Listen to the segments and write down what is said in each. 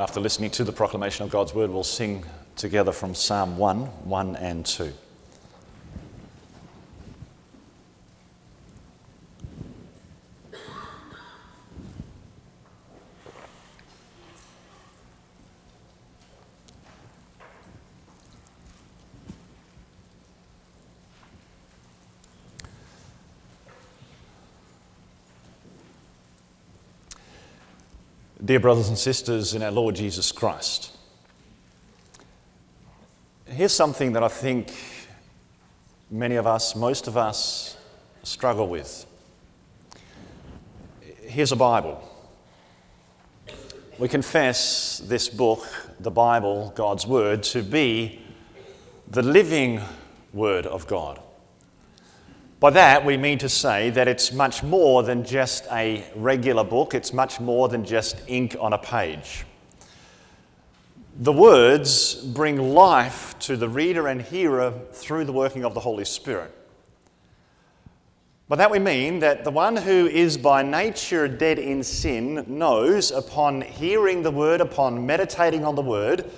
after listening to the proclamation of God's word, we'll sing together from Psalm 1 1 and 2. Dear brothers and sisters in our Lord Jesus Christ, here's something that I think many of us, most of us, struggle with. Here's a Bible. We confess this book, the Bible, God's Word, to be the living Word of God. By that, we mean to say that it's much more than just a regular book, it's much more than just ink on a page. The words bring life to the reader and hearer through the working of the Holy Spirit. By that we mean that the one who is by nature dead in sin knows upon hearing the word, upon meditating on the word,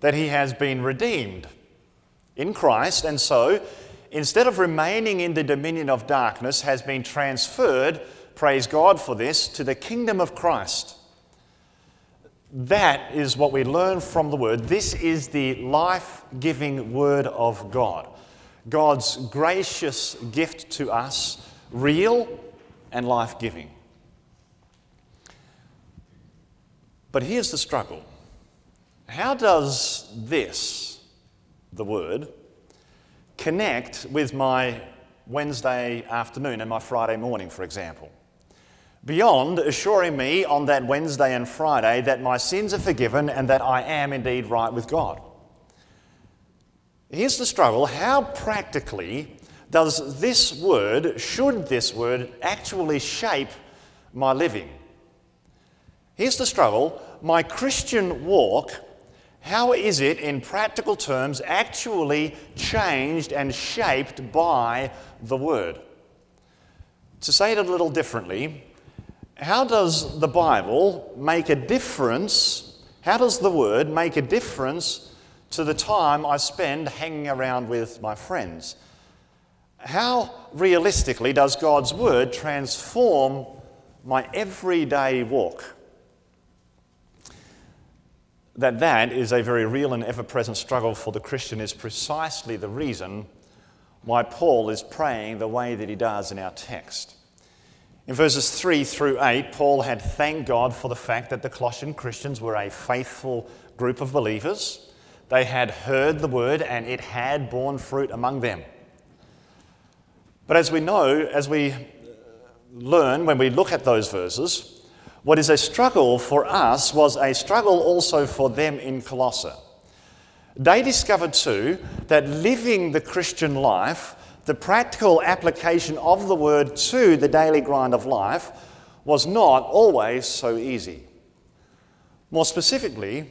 that he has been redeemed in Christ, and so instead of remaining in the dominion of darkness, has been transferred, praise God for this, to the kingdom of Christ. That is what we learn from the Word. This is the life giving Word of God. God's gracious gift to us, real and life giving. But here's the struggle how does this, the Word, connect with my Wednesday afternoon and my Friday morning, for example. Beyond assuring me on that Wednesday and Friday that my sins are forgiven and that I am indeed right with God. Here's the struggle how practically does this word, should this word, actually shape my living? Here's the struggle my Christian walk how is it, in practical terms, actually changed and shaped by the Word? To say it a little differently, how does the Bible make a difference? How does the Word make a difference to the time I spend hanging around with my friends? How realistically does God's Word transform my everyday walk? That that is a very real and ever present struggle for the Christian is precisely the reason why Paul is praying the way that he does in our text. In verses 3 through 8, Paul had thanked God for the fact that the Colossian Christians were a faithful group of believers. They had heard the word and it had borne fruit among them. But as we know, as we learn when we look at those verses, what is a struggle for us was a struggle also for them in Colossae. They discovered too that living the Christian life, the practical application of the word to the daily grind of life, was not always so easy. More specifically,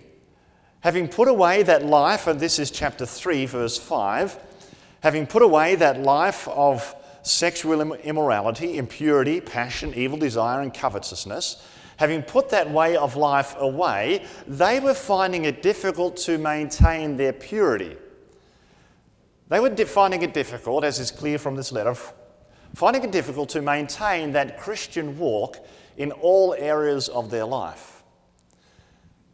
having put away that life, and this is chapter 3, verse 5, having put away that life of sexual immorality, impurity, passion, evil desire, and covetousness, having put that way of life away, they were finding it difficult to maintain their purity. They were finding it difficult, as is clear from this letter, finding it difficult to maintain that Christian walk in all areas of their life.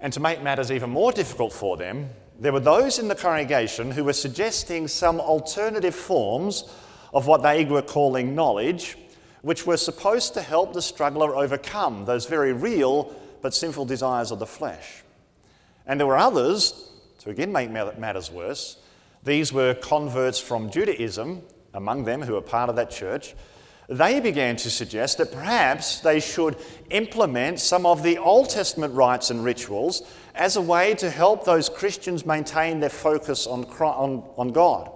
And to make matters even more difficult for them, there were those in the congregation who were suggesting some alternative forms of what they were calling knowledge which were supposed to help the struggler overcome those very real but sinful desires of the flesh. And there were others, to again make matters worse, these were converts from Judaism, among them who were part of that church. They began to suggest that perhaps they should implement some of the Old Testament rites and rituals as a way to help those Christians maintain their focus on, on, on God.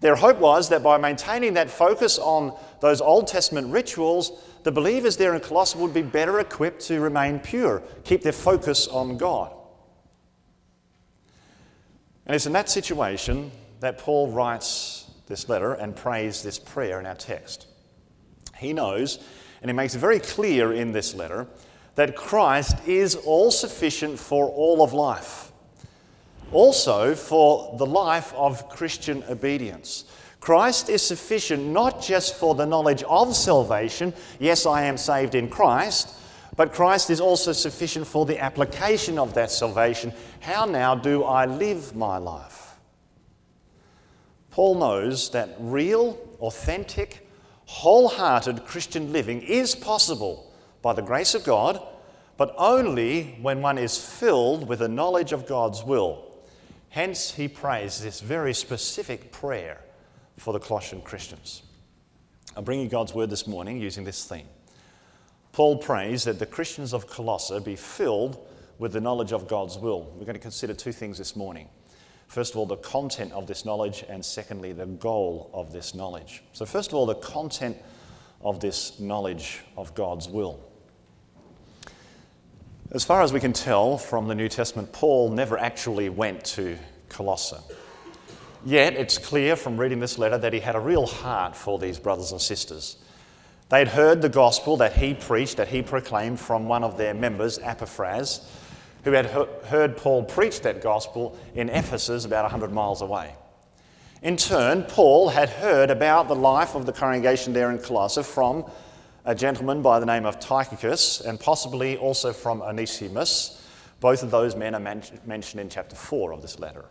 Their hope was that by maintaining that focus on those Old Testament rituals, the believers there in Colossae would be better equipped to remain pure, keep their focus on God. And it's in that situation that Paul writes this letter and prays this prayer in our text. He knows, and he makes it very clear in this letter, that Christ is all sufficient for all of life. Also, for the life of Christian obedience. Christ is sufficient not just for the knowledge of salvation, yes, I am saved in Christ, but Christ is also sufficient for the application of that salvation. How now do I live my life? Paul knows that real, authentic, wholehearted Christian living is possible by the grace of God, but only when one is filled with a knowledge of God's will. Hence, he prays this very specific prayer for the Colossian Christians. I'm bringing God's word this morning using this theme. Paul prays that the Christians of Colossae be filled with the knowledge of God's will. We're going to consider two things this morning. First of all, the content of this knowledge, and secondly, the goal of this knowledge. So, first of all, the content of this knowledge of God's will. As far as we can tell from the New Testament, Paul never actually went to Colossae. Yet it's clear from reading this letter that he had a real heart for these brothers and sisters. They'd heard the gospel that he preached, that he proclaimed from one of their members, Epaphras, who had heard Paul preach that gospel in Ephesus about 100 miles away. In turn, Paul had heard about the life of the congregation there in Colossae from a gentleman by the name of Tychicus, and possibly also from Onesimus. Both of those men are men- mentioned in chapter 4 of this letter.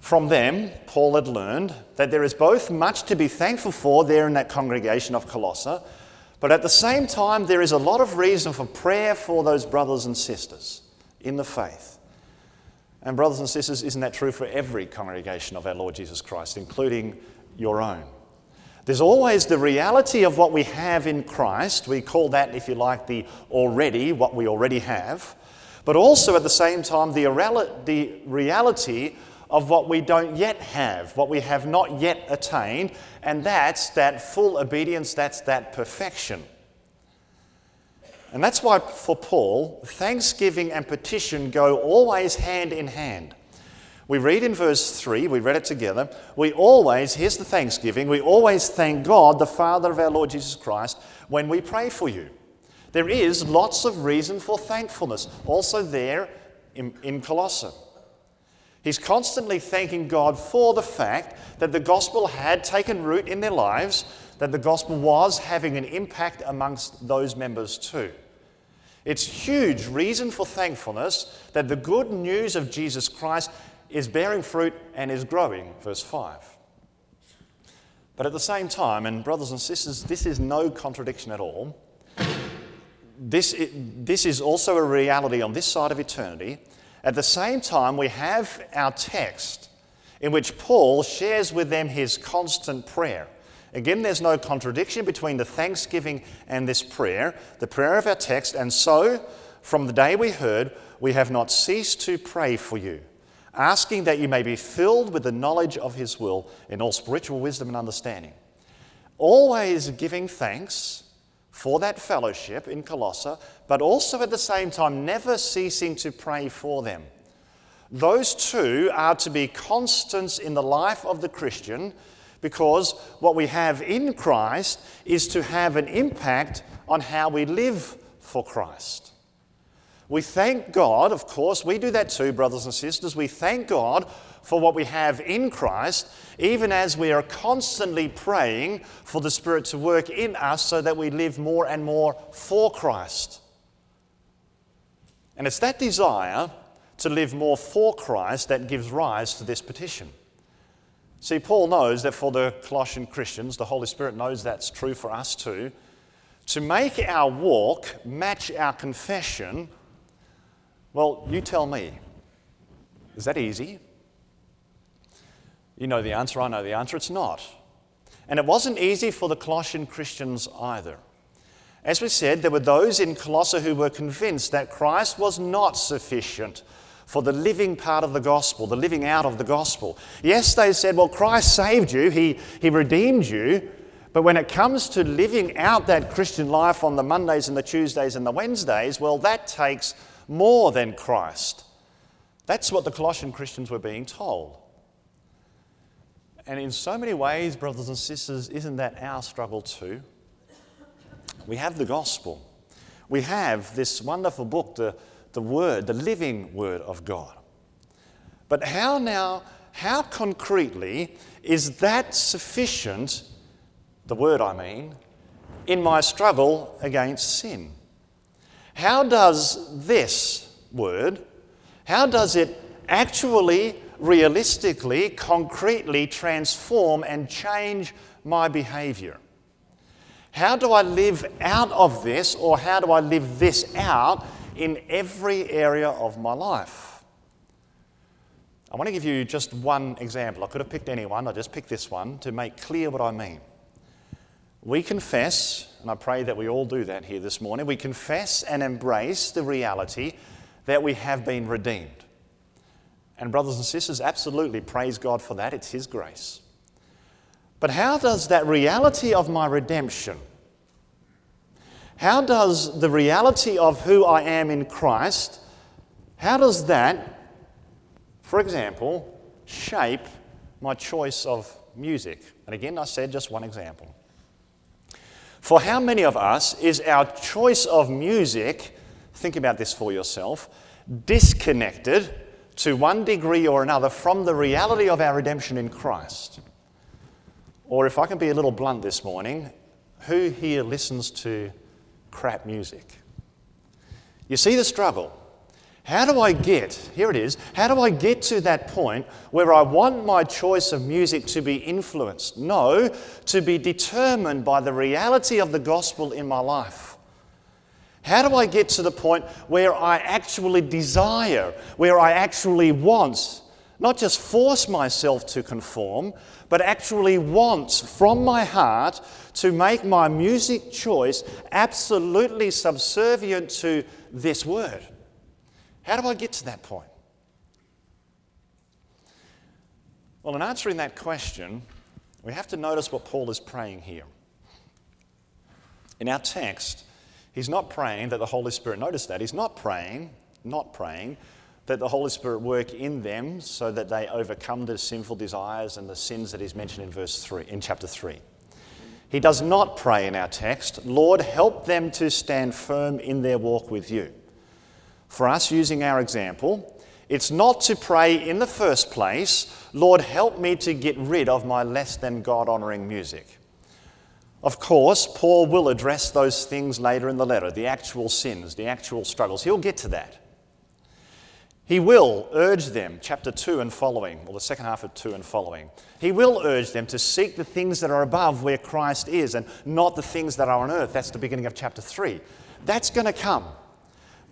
From them, Paul had learned that there is both much to be thankful for there in that congregation of Colossae, but at the same time, there is a lot of reason for prayer for those brothers and sisters in the faith. And, brothers and sisters, isn't that true for every congregation of our Lord Jesus Christ, including your own? There's always the reality of what we have in Christ. We call that, if you like, the already, what we already have. But also at the same time, the reality of what we don't yet have, what we have not yet attained, and that's that full obedience, that's that perfection. And that's why, for Paul, thanksgiving and petition go always hand in hand. We read in verse 3, we read it together. We always, here's the thanksgiving, we always thank God, the Father of our Lord Jesus Christ, when we pray for you. There is lots of reason for thankfulness, also there in, in Colossae. He's constantly thanking God for the fact that the gospel had taken root in their lives, that the gospel was having an impact amongst those members too. It's huge reason for thankfulness that the good news of Jesus Christ is bearing fruit and is growing, verse 5. But at the same time, and brothers and sisters, this is no contradiction at all. This, this is also a reality on this side of eternity. At the same time, we have our text in which Paul shares with them his constant prayer. Again, there's no contradiction between the thanksgiving and this prayer, the prayer of our text. And so, from the day we heard, we have not ceased to pray for you asking that you may be filled with the knowledge of his will in all spiritual wisdom and understanding. Always giving thanks for that fellowship in Colossae, but also at the same time never ceasing to pray for them. Those two are to be constants in the life of the Christian because what we have in Christ is to have an impact on how we live for Christ. We thank God, of course, we do that too, brothers and sisters. We thank God for what we have in Christ, even as we are constantly praying for the Spirit to work in us so that we live more and more for Christ. And it's that desire to live more for Christ that gives rise to this petition. See, Paul knows that for the Colossian Christians, the Holy Spirit knows that's true for us too. To make our walk match our confession, well, you tell me. Is that easy? You know the answer, I know the answer. It's not. And it wasn't easy for the Colossian Christians either. As we said, there were those in Colossae who were convinced that Christ was not sufficient for the living part of the gospel, the living out of the gospel. Yes, they said, well, Christ saved you, He, he redeemed you, but when it comes to living out that Christian life on the Mondays and the Tuesdays and the Wednesdays, well, that takes more than Christ. That's what the Colossian Christians were being told. And in so many ways, brothers and sisters, isn't that our struggle too? We have the gospel. we have this wonderful book, the, the Word, the living Word of God. But how now, how concretely is that sufficient, the Word I mean, in my struggle against sin? How does this Word, how does it actually, realistically, concretely transform and change my behavior? How do I live out of this, or how do I live this out in every area of my life? I want to give you just one example. I could have picked anyone, I just picked this one to make clear what I mean. We confess, and I pray that we all do that here this morning, we confess and embrace the reality that we have been redeemed. And, brothers and sisters, absolutely praise God for that. It's His grace. But how does that reality of my redemption, how does the reality of who I am in Christ, how does that for example, shape my choice of music. And again, I said just one example. For how many of us is our choice of music, think about this for yourself, disconnected to one degree or another from the reality of our redemption in Christ? Or if I can be a little blunt this morning, who here listens to crap music? You see the struggle. How do I get, here it is, how do I get to that point where I want my choice of music to be influenced? No, to be determined by the reality of the gospel in my life. How do I get to the point where I actually desire, where I actually want, not just force myself to conform, but actually want from my heart to make my music choice absolutely subservient to this word? How do I get to that point? Well, in answering that question, we have to notice what Paul is praying here. In our text, he's not praying that the Holy Spirit, notice that, he's not praying, not praying that the Holy Spirit work in them so that they overcome the sinful desires and the sins that he's mentioned in verse 3, in chapter 3. He does not pray in our text, Lord, help them to stand firm in their walk with you for us using our example, it's not to pray in the first place, Lord, help me to get rid of my less than God honoring music. Of course, Paul will address those things later in the letter the actual sins, the actual struggles. He'll get to that. He will urge them, chapter 2 and following, or the second half of 2 and following. He will urge them to seek the things that are above where Christ is and not the things that are on earth. That's the beginning of chapter 3. That's going to come.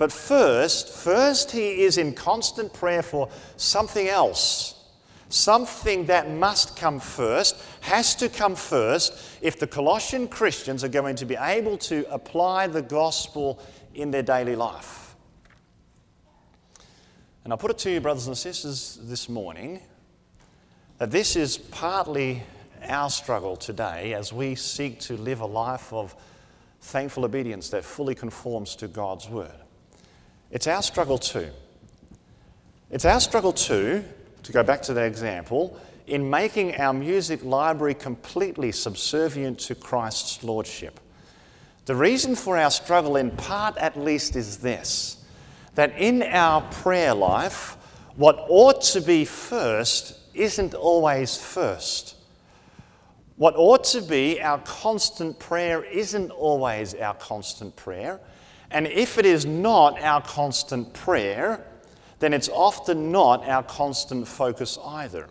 But first, first he is in constant prayer for something else. Something that must come first, has to come first, if the Colossian Christians are going to be able to apply the gospel in their daily life. And I put it to you, brothers and sisters, this morning that this is partly our struggle today as we seek to live a life of thankful obedience that fully conforms to God's word. It's our struggle too. It's our struggle too, to go back to that example, in making our music library completely subservient to Christ's Lordship. The reason for our struggle, in part at least, is this that in our prayer life, what ought to be first isn't always first. What ought to be our constant prayer isn't always our constant prayer. And if it is not our constant prayer, then it's often not our constant focus either.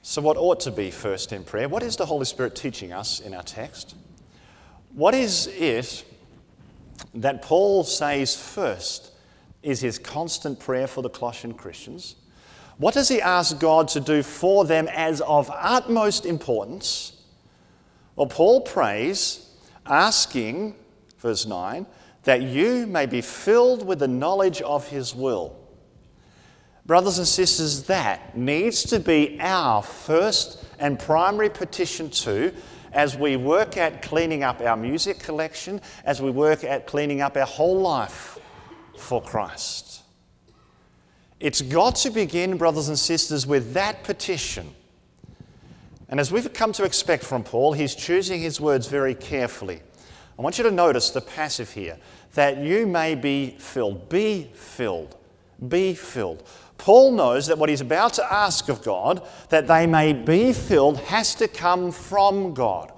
So, what ought to be first in prayer? What is the Holy Spirit teaching us in our text? What is it that Paul says first is his constant prayer for the Colossian Christians? What does he ask God to do for them as of utmost importance? Well, Paul prays, asking verse 9, that you may be filled with the knowledge of his will. Brothers and sisters, that needs to be our first and primary petition too as we work at cleaning up our music collection, as we work at cleaning up our whole life for Christ. It's got to begin, brothers and sisters, with that petition. And as we've come to expect from Paul, he's choosing his words very carefully. I want you to notice the passive here that you may be filled. Be filled. Be filled. Paul knows that what he's about to ask of God, that they may be filled, has to come from God.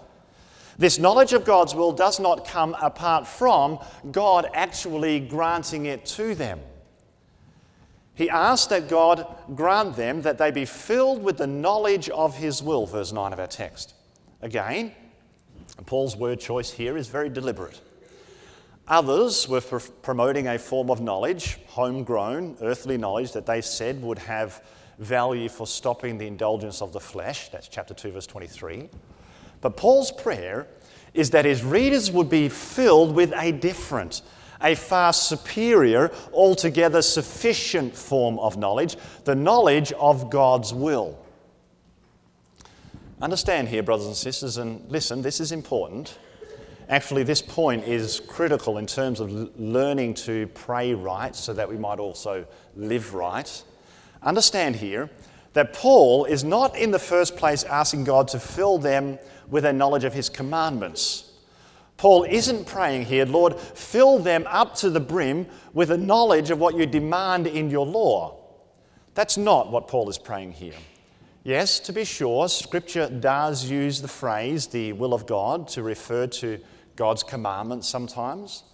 This knowledge of God's will does not come apart from God actually granting it to them. He asks that God grant them that they be filled with the knowledge of His will, verse 9 of our text. Again, Paul's word choice here is very deliberate. Others were pr- promoting a form of knowledge, homegrown, earthly knowledge, that they said would have value for stopping the indulgence of the flesh. That's chapter 2, verse 23. But Paul's prayer is that his readers would be filled with a different, a far superior, altogether sufficient form of knowledge, the knowledge of God's will. Understand here, brothers and sisters, and listen, this is important. Actually, this point is critical in terms of learning to pray right so that we might also live right. Understand here that Paul is not in the first place asking God to fill them with a knowledge of his commandments. Paul isn't praying here, Lord, fill them up to the brim with a knowledge of what you demand in your law. That's not what Paul is praying here. Yes, to be sure, Scripture does use the phrase the will of God to refer to God's commandments sometimes.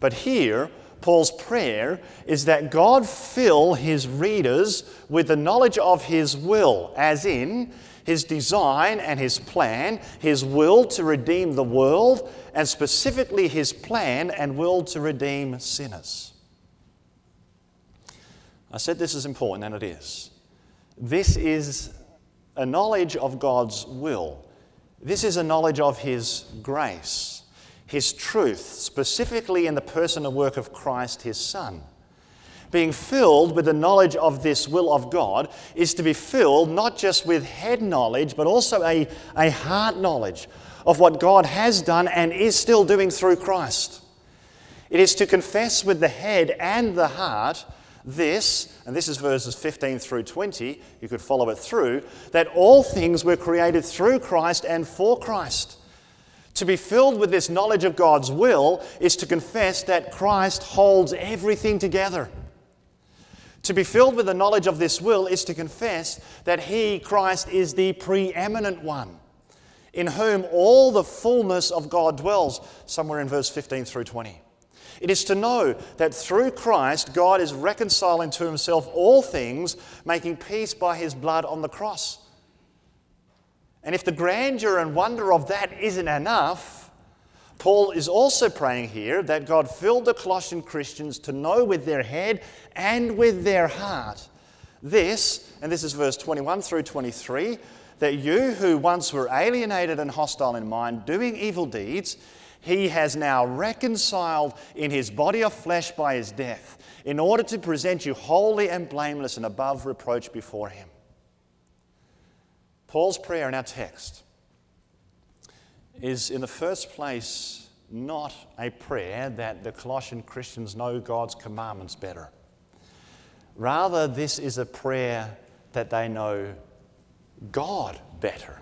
But here, Paul's prayer is that God fill his readers with the knowledge of his will, as in his design and his plan, his will to redeem the world, and specifically his plan and will to redeem sinners. I said this is important, and it is. This is a knowledge of God's will. This is a knowledge of his grace his truth, specifically in the person and work of Christ, his Son. Being filled with the knowledge of this will of God is to be filled not just with head knowledge, but also a, a heart knowledge of what God has done and is still doing through Christ. It is to confess with the head and the heart this, and this is verses 15 through 20, you could follow it through, that all things were created through Christ and for Christ to be filled with this knowledge of God's will is to confess that Christ holds everything together. To be filled with the knowledge of this will is to confess that He, Christ, is the preeminent one, in whom all the fullness of God dwells, somewhere in verse 15 through 20. It is to know that through Christ, God is reconciling to Himself all things, making peace by His blood on the cross. And if the grandeur and wonder of that isn't enough, Paul is also praying here that God filled the Colossian Christians to know with their head and with their heart this, and this is verse 21 through 23, that you who once were alienated and hostile in mind, doing evil deeds, he has now reconciled in his body of flesh by his death, in order to present you holy and blameless and above reproach before him. Paul's prayer in our text is, in the first place, not a prayer that the Colossian Christians know God's commandments better. Rather, this is a prayer that they know God better.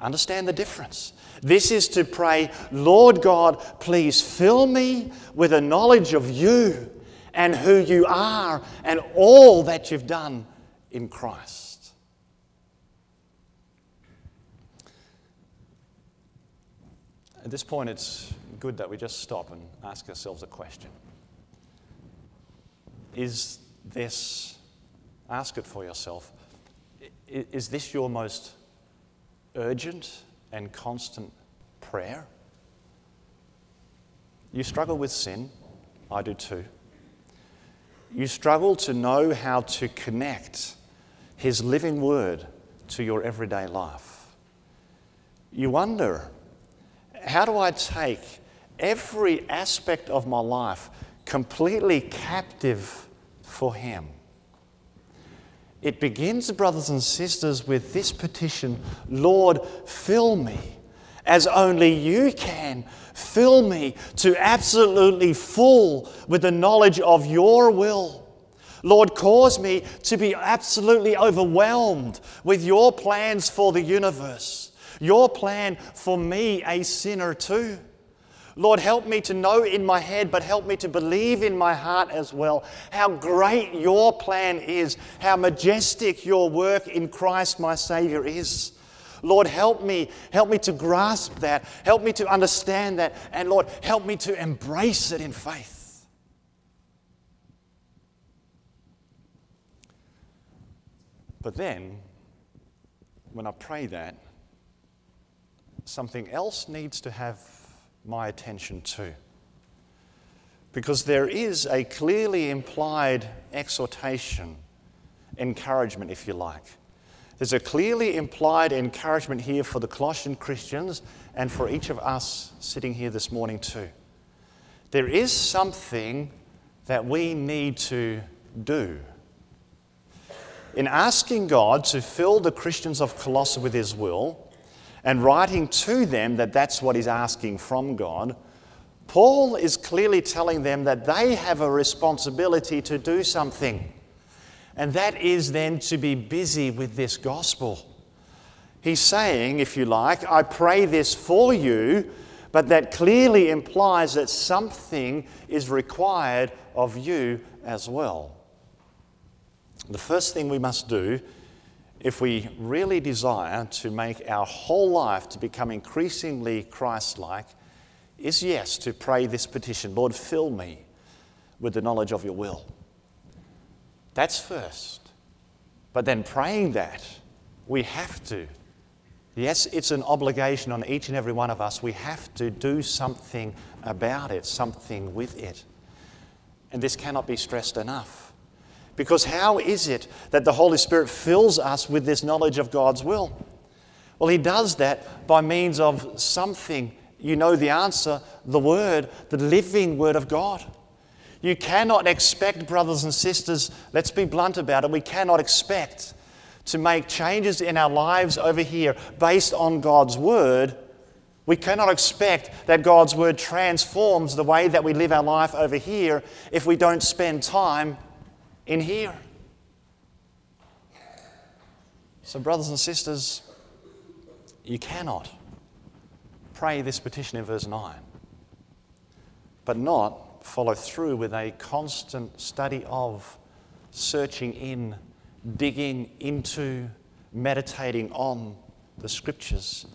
Understand the difference. This is to pray, Lord God, please fill me with a knowledge of you and who you are and all that you've done in Christ. At this point, it's good that we just stop and ask ourselves a question Is this, ask it for yourself, is this your most urgent and constant prayer? You struggle with sin, I do too. You struggle to know how to connect His living word to your everyday life. You wonder how do I take every aspect of my life completely captive for Him? It begins, brothers and sisters, with this petition Lord, fill me as only you can. Fill me to absolutely full with the knowledge of your will. Lord, cause me to be absolutely overwhelmed with your plans for the universe. Your plan for me, a sinner too. Lord, help me to know in my head, but help me to believe in my heart as well how great your plan is, how majestic your work in Christ my Savior is. Lord, help me, help me to grasp that, help me to understand that, and Lord, help me to embrace it in faith. But then, when I pray that, something else needs to have my attention too. Because there is a clearly implied exhortation, encouragement, if you like. There's a clearly implied encouragement here for the Colossian Christians and for each of us sitting here this morning, too. There is something that we need to do. In asking God to fill the Christians of Colossae with His will, and writing to them that that's what he's asking from God, Paul is clearly telling them that they have a responsibility to do something. And that is then to be busy with this gospel. He's saying, if you like, I pray this for you, but that clearly implies that something is required of you as well. The first thing we must do if we really desire to make our whole life to become increasingly Christ-like, is yes, to pray this petition Lord, fill me with the knowledge of your will. That's first. But then praying that, we have to. Yes, it's an obligation on each and every one of us. We have to do something about it, something with it. And this cannot be stressed enough. Because how is it that the Holy Spirit fills us with this knowledge of God's will? Well, He does that by means of something. You know the answer the Word, the living Word of God. You cannot expect, brothers and sisters, let's be blunt about it, we cannot expect to make changes in our lives over here based on God's Word. We cannot expect that God's Word transforms the way that we live our life over here if we don't spend time in here. So, brothers and sisters, you cannot pray this petition in verse 9, but not follow through with a constant study of, searching in, digging into, meditating on the scriptures,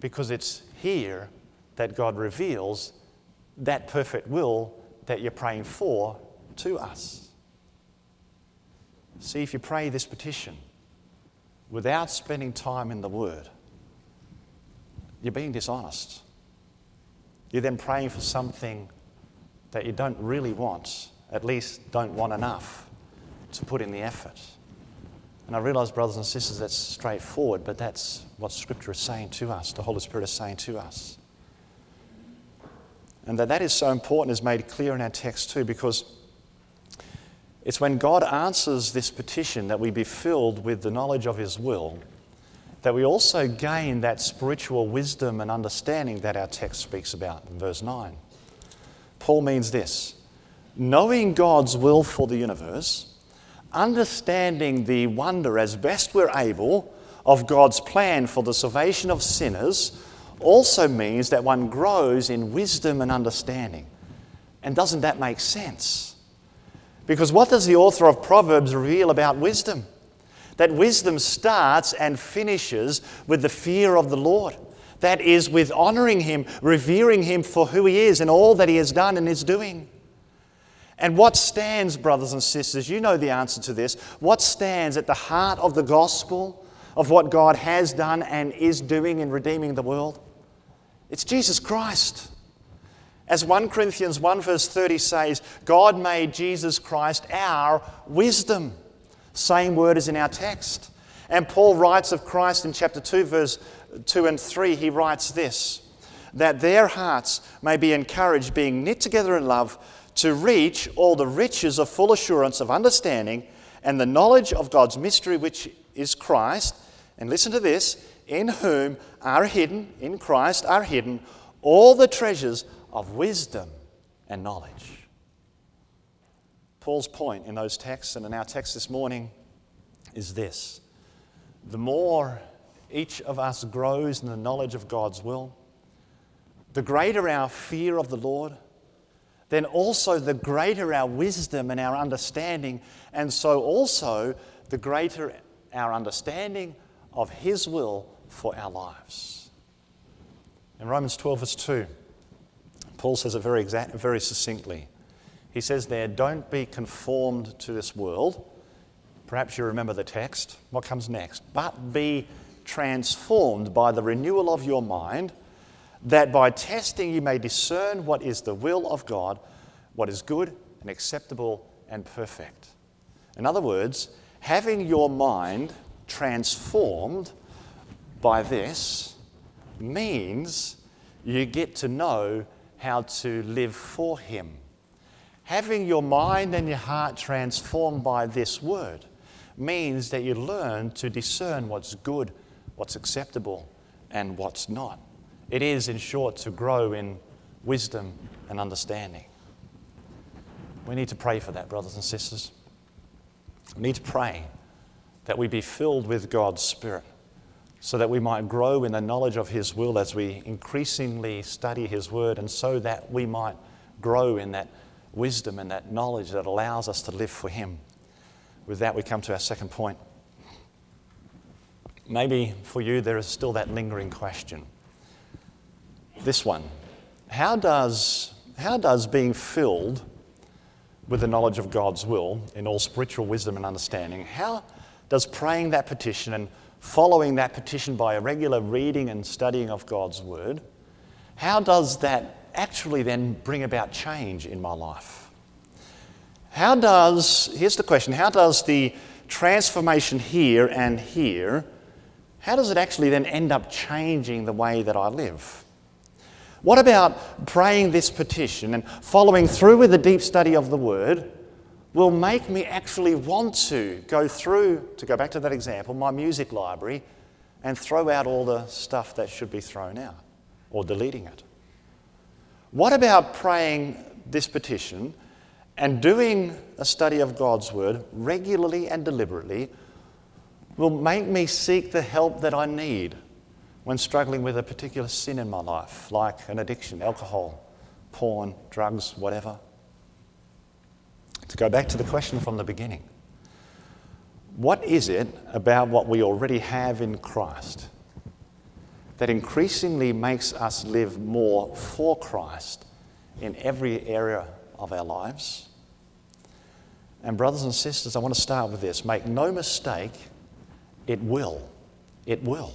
because it's here that God reveals that perfect will that you're praying for to us. See, if you pray this petition without spending time in the Word, you're being dishonest. You're then praying for something that you don't really want, at least don't want enough to put in the effort. And I realize, brothers and sisters, that's straightforward, but that's what Scripture is saying to us, the Holy Spirit is saying to us. And that that is so important is made clear in our text too, because it's when God answers this petition that we be filled with the knowledge of His will, that we also gain that spiritual wisdom and understanding that our text speaks about in verse 9. Paul means this knowing God's will for the universe, understanding the wonder as best we're able of God's plan for the salvation of sinners, also means that one grows in wisdom and understanding. And doesn't that make sense? Because what does the author of Proverbs reveal about wisdom? That wisdom starts and finishes with the fear of the Lord. That is, with honoring Him, revering Him for who He is and all that He has done and is doing. And what stands, brothers and sisters, you know the answer to this, what stands at the heart of the gospel of what God has done and is doing in redeeming the world? It's Jesus Christ. As 1 Corinthians 1 verse 30 says, God made Jesus Christ our wisdom. Same word as in our text. And Paul writes of Christ in chapter 2, verse 2 and 3, he writes this that their hearts may be encouraged, being knit together in love, to reach all the riches of full assurance of understanding and the knowledge of God's mystery, which is Christ. And listen to this in whom are hidden, in Christ are hidden, all the treasures of wisdom and knowledge. Paul's point in those texts and in our text this morning is this the more each of us grows in the knowledge of God's will, the greater our fear of the Lord, then also the greater our wisdom and our understanding, and so also the greater our understanding of His will for our lives. In Romans 12, verse 2, Paul says it very, exact, very succinctly. He says there, Don't be conformed to this world. Perhaps you remember the text. What comes next? But be transformed by the renewal of your mind, that by testing you may discern what is the will of God, what is good and acceptable and perfect. In other words, having your mind transformed by this means you get to know how to live for Him. Having your mind and your heart transformed by this word means that you learn to discern what's good, what's acceptable, and what's not. It is, in short, to grow in wisdom and understanding. We need to pray for that, brothers and sisters. We need to pray that we be filled with God's Spirit so that we might grow in the knowledge of His will as we increasingly study His Word, and so that we might grow in that wisdom and that knowledge that allows us to live for Him. With that, we come to our second point. Maybe for you, there is still that lingering question. This one How does, how does being filled with the knowledge of God's will in all spiritual wisdom and understanding, how does praying that petition and following that petition by a regular reading and studying of God's word, how does that actually then bring about change in my life? How does, here's the question, how does the transformation here and here, how does it actually then end up changing the way that I live? What about praying this petition and following through with a deep study of the Word will make me actually want to go through, to go back to that example, my music library and throw out all the stuff that should be thrown out or deleting it? What about praying this petition and doing a study of God's Word regularly and deliberately will make me seek the help that I need when struggling with a particular sin in my life, like an addiction, alcohol, porn, drugs, whatever. To go back to the question from the beginning what is it about what we already have in Christ that increasingly makes us live more for Christ in every area of our lives? And, brothers and sisters, I want to start with this. Make no mistake, it will. It will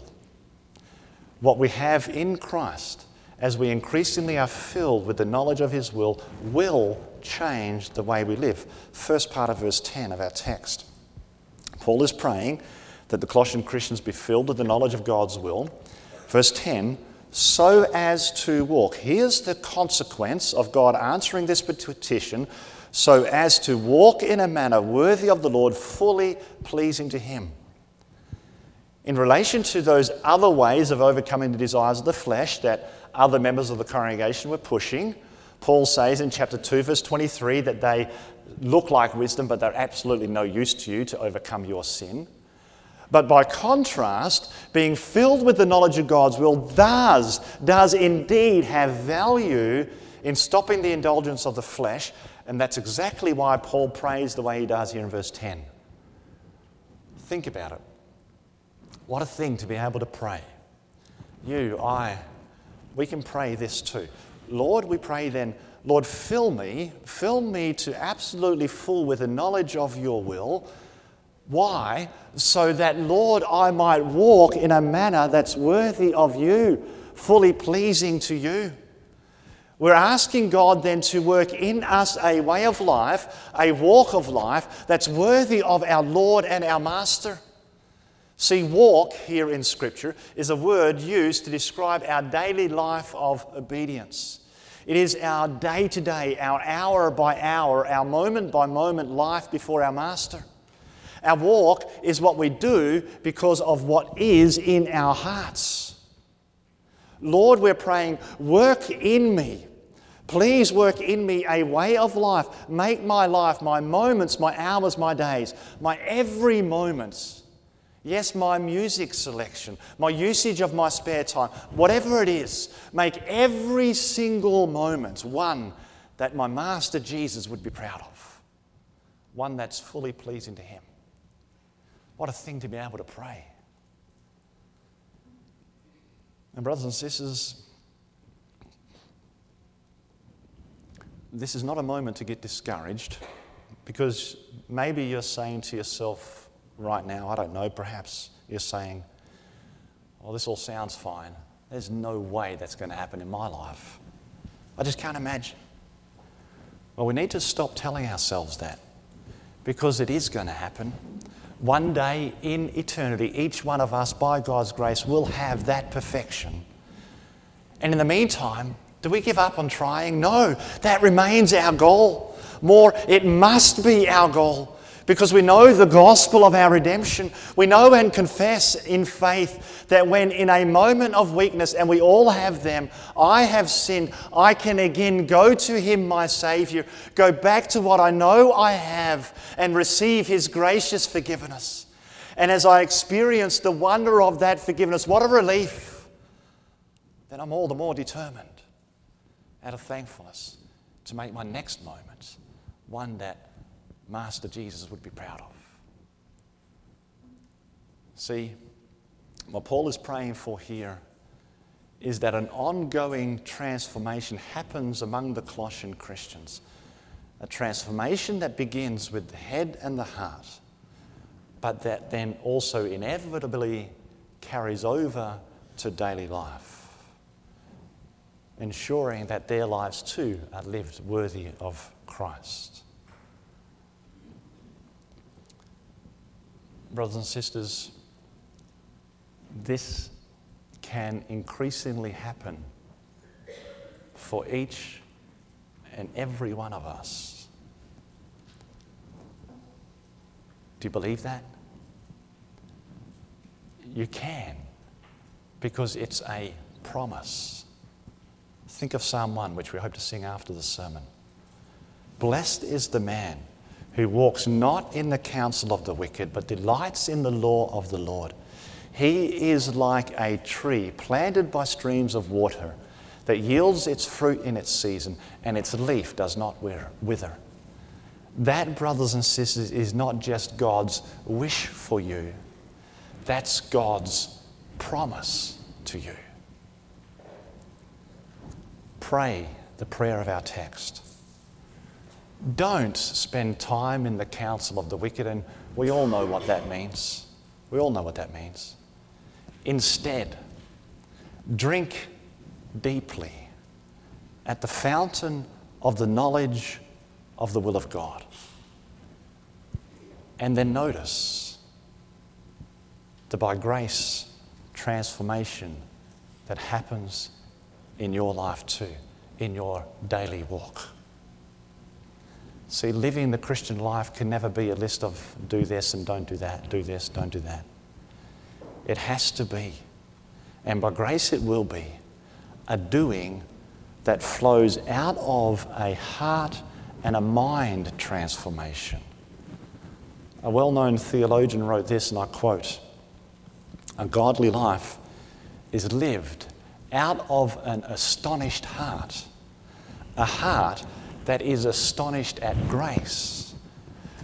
what we have in Christ, as we increasingly are filled with the knowledge of His will, will change the way we live. First part of verse 10 of our text. Paul is praying that the Colossian Christians be filled with the knowledge of God's will. Verse 10 so as to walk. Here's the consequence of God answering this petition so as to walk in a manner worthy of the Lord, fully pleasing to Him in relation to those other ways of overcoming the desires of the flesh that other members of the congregation were pushing, Paul says in chapter 2, verse 23, that they look like wisdom, but they're absolutely no use to you to overcome your sin. But by contrast, being filled with the knowledge of God's will does, does indeed have value in stopping the indulgence of the flesh. And that's exactly why Paul prays the way he does here in verse 10. Think about it. What a thing to be able to pray. You, I, we can pray this too. Lord, we pray then, Lord, fill me, fill me to absolutely full with the knowledge of your will. Why? So that, Lord, I might walk in a manner that's worthy of you, fully pleasing to you. We're asking God then to work in us a way of life, a walk of life that's worthy of our Lord and our Master. See, walk here in Scripture is a word used to describe our daily life of obedience. It is our day to day, our hour by hour, our moment by moment life before our Master. Our walk is what we do because of what is in our hearts. Lord, we're praying, work in me. Please work in me a way of life. Make my life, my moments, my hours, my days, my every moment Yes, my music selection, my usage of my spare time, whatever it is, make every single moment one that my Master Jesus would be proud of, one that's fully pleasing to Him. What a thing to be able to pray. And, brothers and sisters, this is not a moment to get discouraged because maybe you're saying to yourself, right now. I don't know. Perhaps you're saying, well, this all sounds fine. There's no way that's going to happen in my life. I just can't imagine. Well, we need to stop telling ourselves that because it is going to happen. One day in eternity, each one of us, by God's grace, will have that perfection. And in the meantime, do we give up on trying? No, that remains our goal. More, it must be our goal because we know the gospel of our redemption. We know and confess in faith that when in a moment of weakness, and we all have them, I have sinned, I can again go to Him, my Saviour, go back to what I know I have, and receive His gracious forgiveness. And as I experience the wonder of that forgiveness, what a relief! Then I'm all the more determined, out of thankfulness, to make my next moment one that Master Jesus would be proud of. See, what Paul is praying for here is that an ongoing transformation happens among the Colossian Christians. A transformation that begins with the head and the heart, but that then also inevitably carries over to daily life, ensuring that their lives too are lived worthy of Christ. Brothers and sisters, this can increasingly happen for each and every one of us. Do you believe that? You can, because it's a promise. Think of Psalm 1, which we hope to sing after the sermon. Blessed is the man who walks not in the counsel of the wicked, but delights in the law of the Lord. He is like a tree planted by streams of water that yields its fruit in its season, and its leaf does not wither. That, brothers and sisters, is not just God's wish for you, that's God's promise to you. Pray the prayer of our text. Don't spend time in the counsel of the wicked, and we all know what that means. We all know what that means. Instead, drink deeply at the fountain of the knowledge of the will of God. And then notice the by grace transformation that happens in your life too, in your daily walk. See, living the Christian life can never be a list of do this and don't do that, do this, don't do that. It has to be, and by grace it will be, a doing that flows out of a heart and a mind transformation. A well known theologian wrote this, and I quote A godly life is lived out of an astonished heart, a heart that is astonished at grace.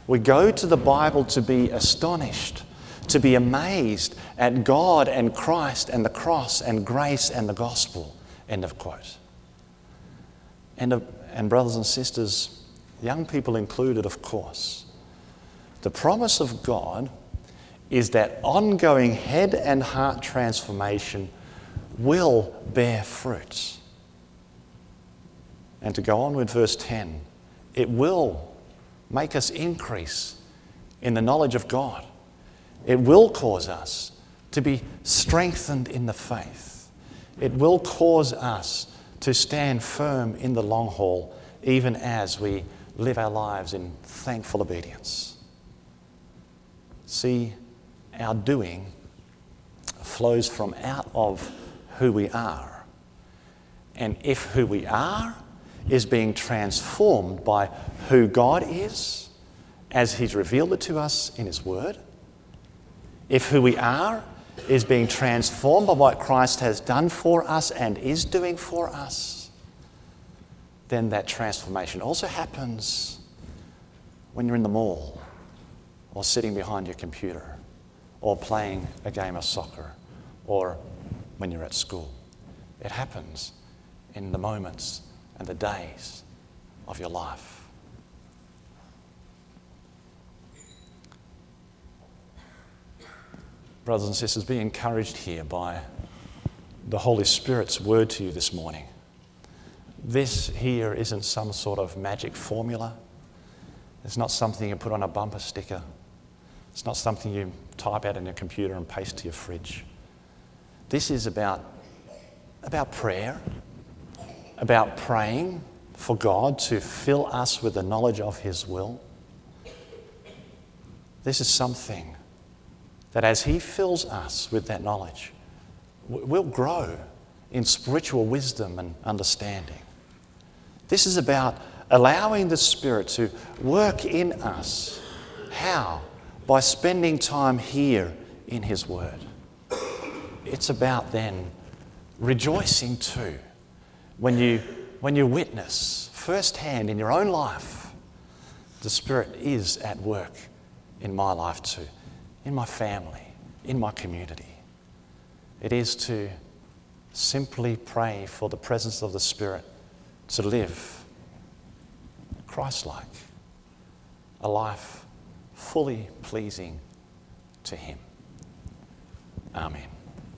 We go to the Bible to be astonished, to be amazed at God and Christ and the cross and grace and the gospel. End of quote. And, and brothers and sisters, young people included, of course, the promise of God is that ongoing head and heart transformation will bear fruit. And to go on with verse 10, it will make us increase in the knowledge of God. It will cause us to be strengthened in the faith. It will cause us to stand firm in the long haul, even as we live our lives in thankful obedience. See, our doing flows from out of who we are. And if who we are is being transformed by who God is as He's revealed it to us in His Word, if who we are is being transformed by what Christ has done for us and is doing for us, then that transformation also happens when you're in the mall or sitting behind your computer or playing a game of soccer or when you're at school. It happens in the moments and the days of your life. Brothers and sisters, be encouraged here by the Holy Spirit's word to you this morning. This here isn't some sort of magic formula. It's not something you put on a bumper sticker. It's not something you type out in your computer and paste to your fridge. This is about, about prayer, about praying for God to fill us with the knowledge of His will. This is something that as He fills us with that knowledge, we'll grow in spiritual wisdom and understanding. This is about allowing the Spirit to work in us. How? By spending time here in His Word. It's about then rejoicing too when you, when you witness firsthand in your own life the Spirit is at work in my life too in my family, in my community. It is to simply pray for the presence of the Spirit to live Christ like, a life fully pleasing to Him. Amen.